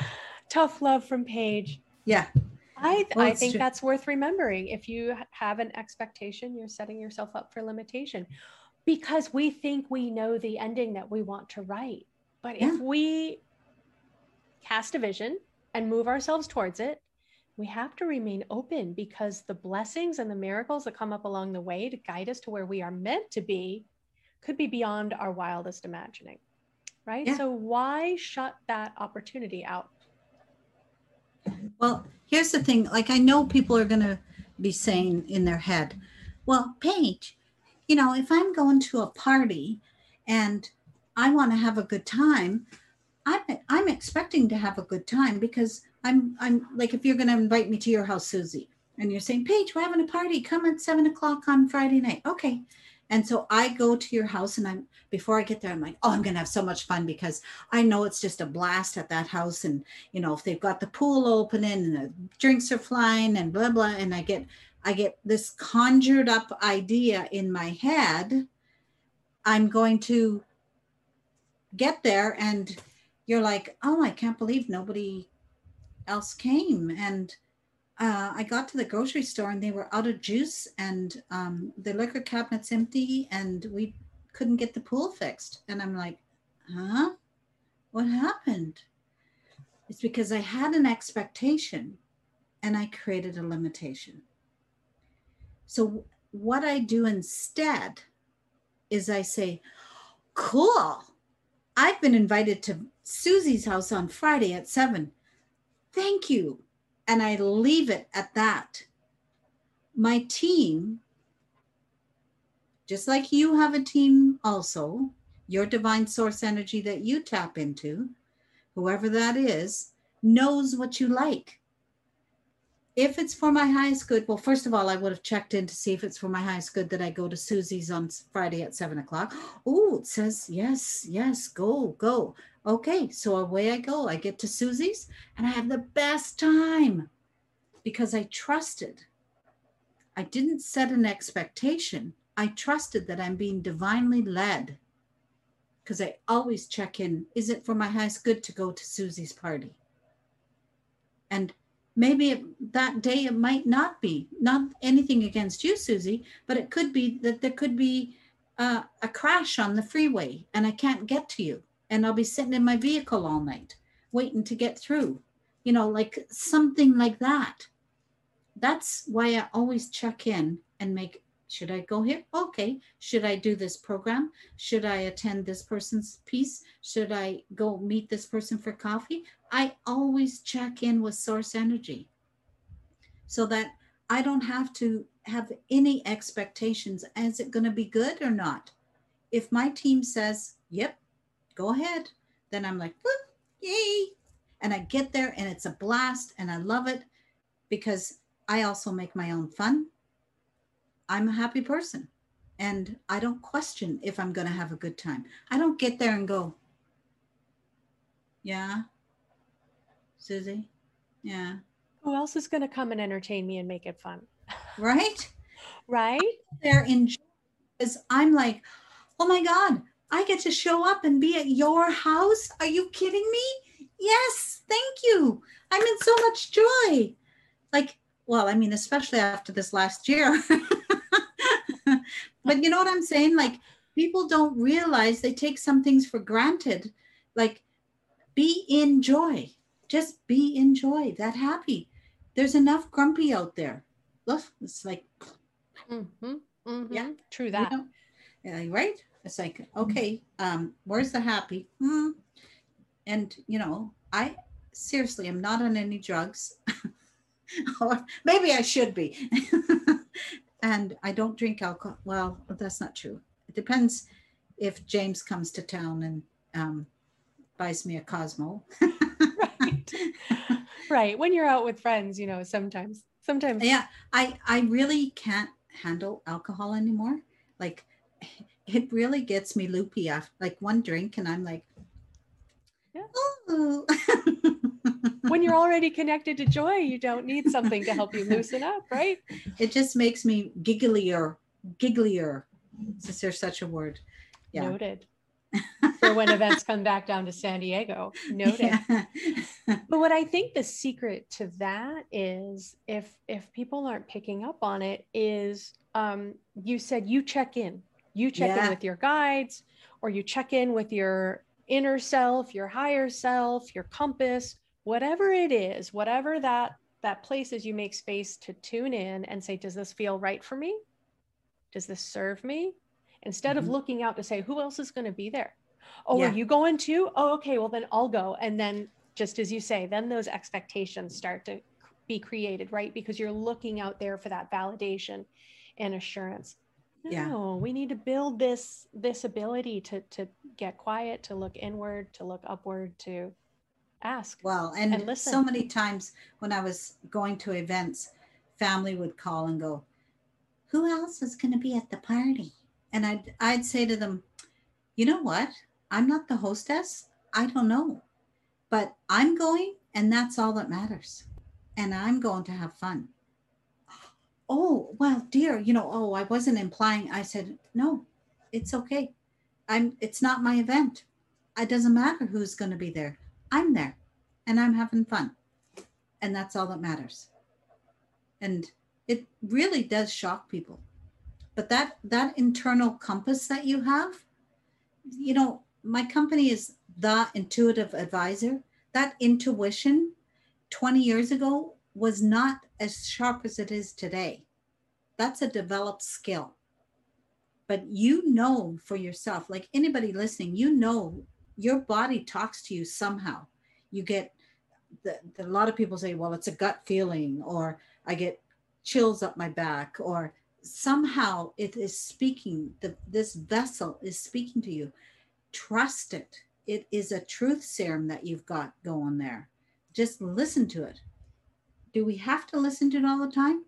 [LAUGHS] Tough love from Paige. Yeah. I, well, I think true. that's worth remembering. If you have an expectation, you're setting yourself up for limitation because we think we know the ending that we want to write. But yeah. if we cast a vision and move ourselves towards it, we have to remain open because the blessings and the miracles that come up along the way to guide us to where we are meant to be could be beyond our wildest imagining. Right. Yeah. So, why shut that opportunity out? Well, here's the thing like, I know people are going to be saying in their head, well, Paige, you know, if I'm going to a party and I want to have a good time, I'm, I'm expecting to have a good time because I'm, I'm like, if you're going to invite me to your house, Susie, and you're saying, Paige, we're having a party, come at seven o'clock on Friday night. Okay. And so I go to your house and I'm before I get there, I'm like, oh, I'm gonna have so much fun because I know it's just a blast at that house. And you know, if they've got the pool opening and the drinks are flying and blah blah, and I get I get this conjured up idea in my head, I'm going to get there and you're like, oh, I can't believe nobody else came. And uh, I got to the grocery store and they were out of juice and um, the liquor cabinet's empty and we couldn't get the pool fixed. And I'm like, huh? What happened? It's because I had an expectation and I created a limitation. So, what I do instead is I say, cool. I've been invited to Susie's house on Friday at seven. Thank you and I leave it at that. My team, just like you have a team also, your divine source energy that you tap into, whoever that is, knows what you like. If it's for my highest good, well, first of all, I would have checked in to see if it's for my highest good that I go to Susie's on Friday at seven o'clock. Oh, it says yes, yes, go, go. Okay, so away I go. I get to Susie's and I have the best time because I trusted. I didn't set an expectation. I trusted that I'm being divinely led because I always check in is it for my highest good to go to Susie's party? And maybe that day it might not be, not anything against you, Susie, but it could be that there could be uh, a crash on the freeway and I can't get to you and I'll be sitting in my vehicle all night waiting to get through. You know, like something like that. That's why I always check in and make should I go here? Okay. Should I do this program? Should I attend this person's piece? Should I go meet this person for coffee? I always check in with source energy so that I don't have to have any expectations. Is it going to be good or not? If my team says, yep, go ahead. Then I'm like, yay. And I get there and it's a blast and I love it because I also make my own fun. I'm a happy person and I don't question if I'm going to have a good time. I don't get there and go, yeah, Susie, yeah. Who else is going to come and entertain me and make it fun? Right? [LAUGHS] right? There in because I'm like, oh my God, I get to show up and be at your house. Are you kidding me? Yes, thank you. I'm in so much joy. Like, well, I mean, especially after this last year. [LAUGHS] but you know what I'm saying? Like, people don't realize they take some things for granted. Like, be in joy. Just be in joy, that happy. There's enough grumpy out there. Look, it's like, mm-hmm, mm-hmm. yeah, true that. You know, yeah, right? It's like, okay, um, where's the happy? Hmm. And you know, I seriously am not on any drugs. [LAUGHS] or maybe I should be. [LAUGHS] and I don't drink alcohol. Well, that's not true. It depends if James comes to town and um, buys me a Cosmo. right. [LAUGHS] right. When you're out with friends, you know, sometimes, sometimes. Yeah. I, I really can't handle alcohol anymore. Like [LAUGHS] it really gets me loopy after like one drink and I'm like, yeah. oh. [LAUGHS] when you're [LAUGHS] already connected to joy, you don't need something to help you loosen up, right? It just makes me gigglier, gigglier. Is there such a word? Yeah. Noted. for when events come back down to San Diego. Noted. Yeah. [LAUGHS] but what I think the secret to that is if if people aren't picking up on it is um, you said you check in. You check yeah. in with your guides or you check in with your inner self, your higher self, your compass, whatever it is, whatever that that place is you make space to tune in and say does this feel right for me? Does this serve me? Instead mm-hmm. of looking out to say who else is going to be there? Oh, yeah. are you going to? Oh, okay, well then I'll go. And then just as you say, then those expectations start to be created, right? Because you're looking out there for that validation and assurance no yeah. we need to build this this ability to to get quiet to look inward to look upward to ask well and, and listen. so many times when i was going to events family would call and go who else is going to be at the party? And i'd i'd say to them you know what? I'm not the hostess. I don't know. But i'm going and that's all that matters. And i'm going to have fun. Oh well dear you know oh i wasn't implying i said no it's okay. I'm it's not my event. It doesn't matter who's going to be there i'm there and i'm having fun and that's all that matters and it really does shock people but that that internal compass that you have you know my company is the intuitive advisor that intuition 20 years ago was not as sharp as it is today. That's a developed skill. But you know for yourself, like anybody listening, you know your body talks to you somehow. You get the, the, a lot of people say, well, it's a gut feeling, or I get chills up my back, or somehow it is speaking, the, this vessel is speaking to you. Trust it. It is a truth serum that you've got going there. Just listen to it do we have to listen to it all the time?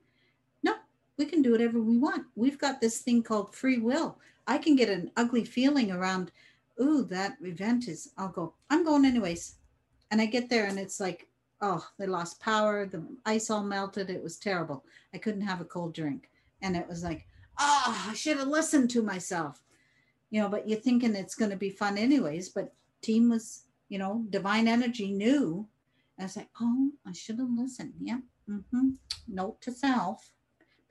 No, we can do whatever we want. We've got this thing called free will. I can get an ugly feeling around, ooh, that event is, I'll go, I'm going anyways. And I get there and it's like, oh, they lost power. The ice all melted. It was terrible. I couldn't have a cold drink. And it was like, oh, I should have listened to myself. You know, but you're thinking it's going to be fun anyways. But team was, you know, divine energy knew I was like, oh, I should have listened. Yeah. Mm-hmm. Note to self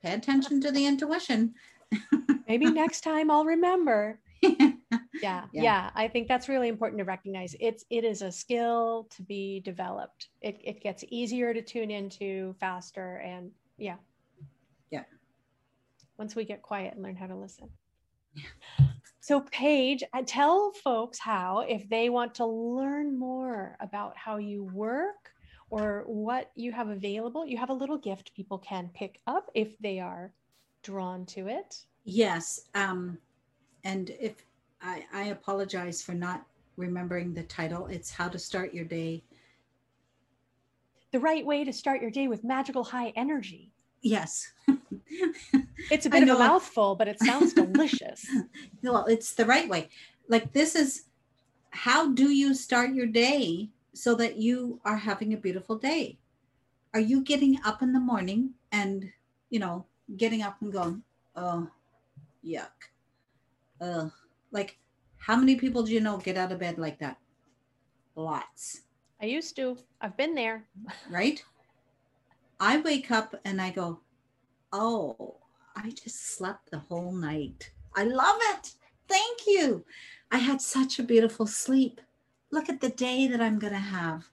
pay attention to the intuition. [LAUGHS] Maybe next time I'll remember. yeah, [LAUGHS] yeah, yeah. I think that's really important to recognize. It's it is a skill to be developed. It it gets easier to tune into faster and yeah. Yeah. Once we get quiet and learn how to listen. Yeah. So, Paige, tell folks how, if they want to learn more about how you work or what you have available, you have a little gift people can pick up if they are drawn to it. Yes. Um, and if I, I apologize for not remembering the title, it's How to Start Your Day. The right way to start your day with magical high energy. Yes. [LAUGHS] it's a bit of a mouthful, but it sounds [LAUGHS] delicious. well, it's the right way. Like this is how do you start your day so that you are having a beautiful day? Are you getting up in the morning and, you know, getting up and going, oh, yuck. Uh, like how many people do you know get out of bed like that? Lots. I used to. I've been there. [LAUGHS] Right? I wake up and I go, oh, I just slept the whole night. I love it. Thank you. I had such a beautiful sleep. Look at the day that I'm going to have.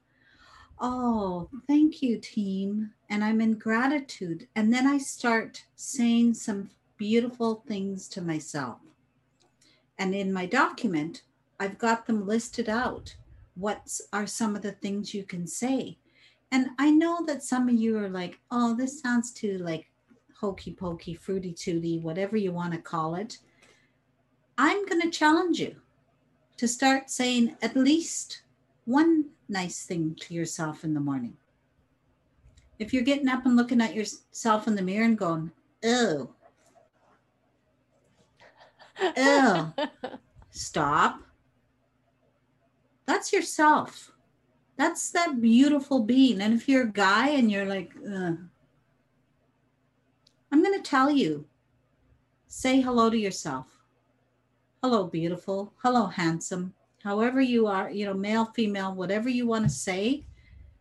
Oh, thank you, team. And I'm in gratitude. And then I start saying some beautiful things to myself. And in my document, I've got them listed out. What are some of the things you can say? And I know that some of you are like, oh, this sounds too like hokey pokey, fruity tooty, whatever you want to call it. I'm going to challenge you to start saying at least one nice thing to yourself in the morning. If you're getting up and looking at yourself in the mirror and going, oh, oh, [LAUGHS] stop. That's yourself. That's that beautiful being. And if you're a guy and you're like, Ugh. I'm going to tell you say hello to yourself. Hello, beautiful. Hello, handsome. However, you are, you know, male, female, whatever you want to say,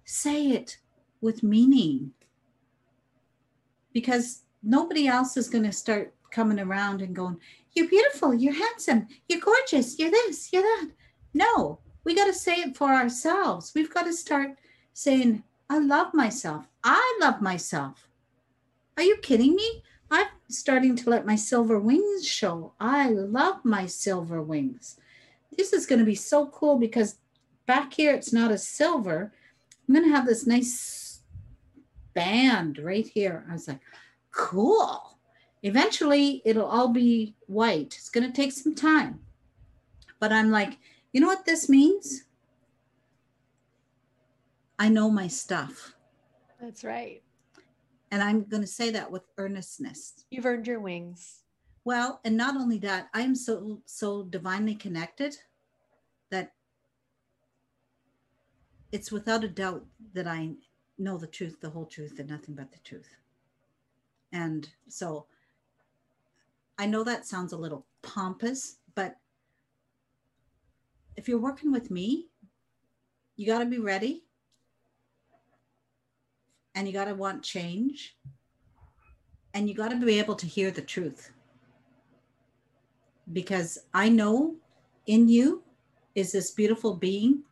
say it with meaning. Because nobody else is going to start coming around and going, You're beautiful, you're handsome, you're gorgeous, you're this, you're that. No, we got to say it for ourselves. We've got to start saying, I love myself. I love myself. Are you kidding me? I'm starting to let my silver wings show. I love my silver wings. This is going to be so cool because back here it's not a silver. I'm going to have this nice band right here. I was like, cool. Eventually it'll all be white. It's going to take some time. But I'm like, you know what this means? I know my stuff. That's right. And I'm going to say that with earnestness. You've earned your wings. Well, and not only that, I am so so divinely connected that it's without a doubt that I know the truth, the whole truth, and nothing but the truth. And so I know that sounds a little pompous, but if you're working with me, you got to be ready. And you got to want change. And you got to be able to hear the truth. Because i know in you is this beautiful being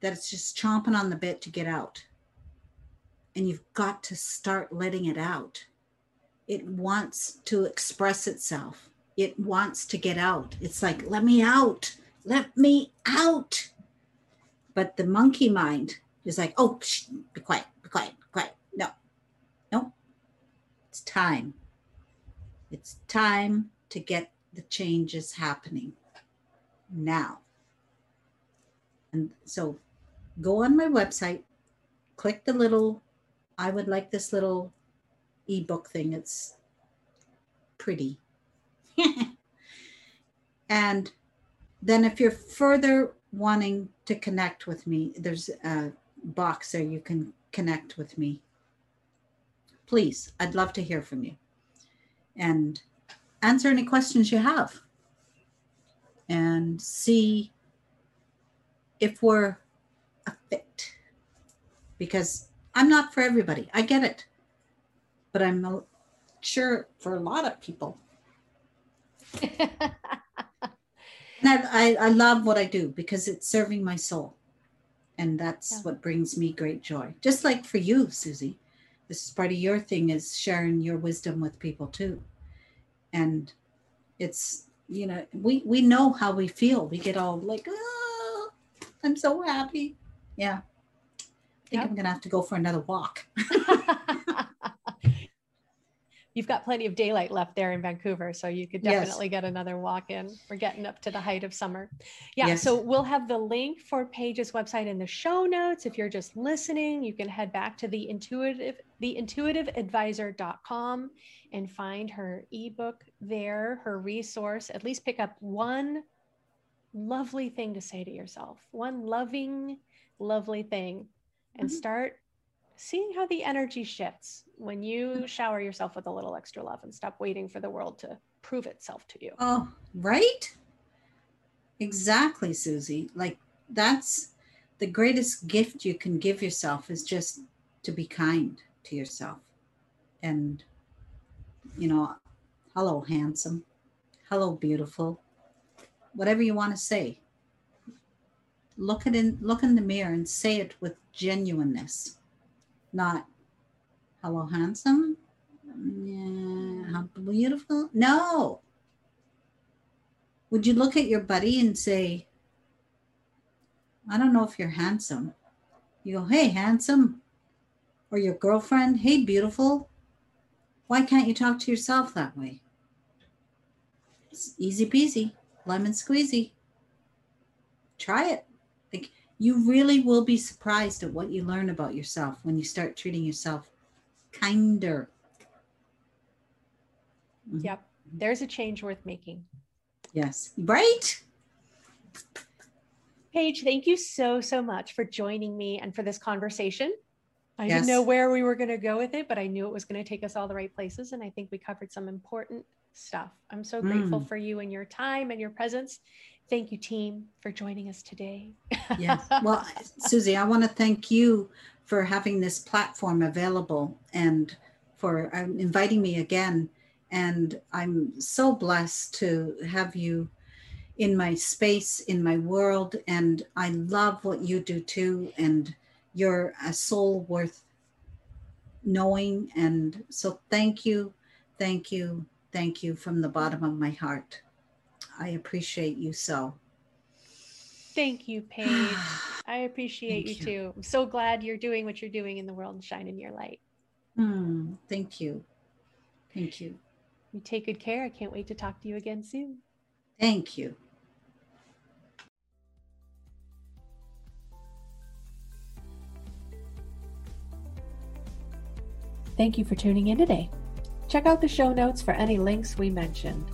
that it's just chomping on the bit to get out. And you've got to start letting it out it wants to express itself it wants to get out it's like let me out let me out but the monkey mind is like oh be quiet be quiet, quiet No. no it's time. It's time to get the changes happening now. And so go on my website, click the little, I would like this little ebook thing. It's pretty. [LAUGHS] and then if you're further wanting to connect with me, there's a box there you can connect with me please, I'd love to hear from you and answer any questions you have and see if we're a fit. Because I'm not for everybody. I get it. But I'm sure for a lot of people. [LAUGHS] and I, I, I, love what I do because it's serving my soul. And that's yeah. what brings me great joy. Just like for you, Susie this is part of your thing is sharing your wisdom with people too and it's you know we we know how we feel we get all like oh i'm so happy yeah i think yep. i'm gonna have to go for another walk [LAUGHS] [LAUGHS] you've got plenty of daylight left there in Vancouver, so you could definitely yes. get another walk in. We're getting up to the height of summer. Yeah, yes. so we'll have the link for Paige's website in the show notes. If you're just listening, you can head back to the intuitive the intuitiveadvisor.com and find her ebook there, her resource. At least pick up one lovely thing to say to yourself, one loving, lovely thing, and mm-hmm. start seeing how the energy shifts when you shower yourself with a little extra love and stop waiting for the world to prove itself to you. Oh, right? Exactly, Susie. Like that's the greatest gift you can give yourself is just to be kind to yourself. And, you know, hello, handsome. Hello, beautiful. Whatever you want to say. Look at in look in the mirror and say it with genuineness not hello handsome? Yeah how beautiful? No. Would you look at your buddy and say i don't know if you're handsome. You go hey handsome. Or your girlfriend hey beautiful. Why can't you talk to yourself that way? It's easy peasy lemon squeezy. Try it you really will be surprised at what you learn about yourself when you start treating yourself kinder. Mm-hmm. Yep. There's a change worth making. Yes. Right. Paige, thank you so, so much for joining me and for this conversation. I yes. didn't know where we were going to go with it, but I knew it was going to take us all the right places. And I think we covered some important stuff. I'm so grateful Mm. for you and your time and your presence. Thank you, team, for joining us today. Yes. Well, [LAUGHS] Susie, I want to thank you for having this platform available and for um, inviting me again. And I'm so blessed to have you in my space, in my world. And I love what you do too. And you're a soul worth knowing. And so thank you, thank you, thank you from the bottom of my heart. I appreciate you so. Thank you, [SIGHS] Paige. I appreciate you, you. too. I'm so glad you're doing what you're doing in the world and shining your light. Hmm, thank you. Thank you. You take good care. I can't wait to talk to you again soon. Thank you. Thank you for tuning in today. Check out the show notes for any links we mentioned.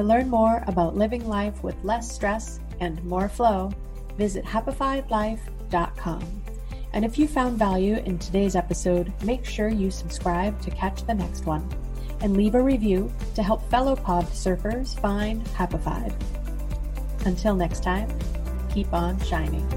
To learn more about living life with less stress and more flow, visit happifiedlife.com. And if you found value in today's episode, make sure you subscribe to catch the next one and leave a review to help fellow pod surfers find Happified. Until next time, keep on shining.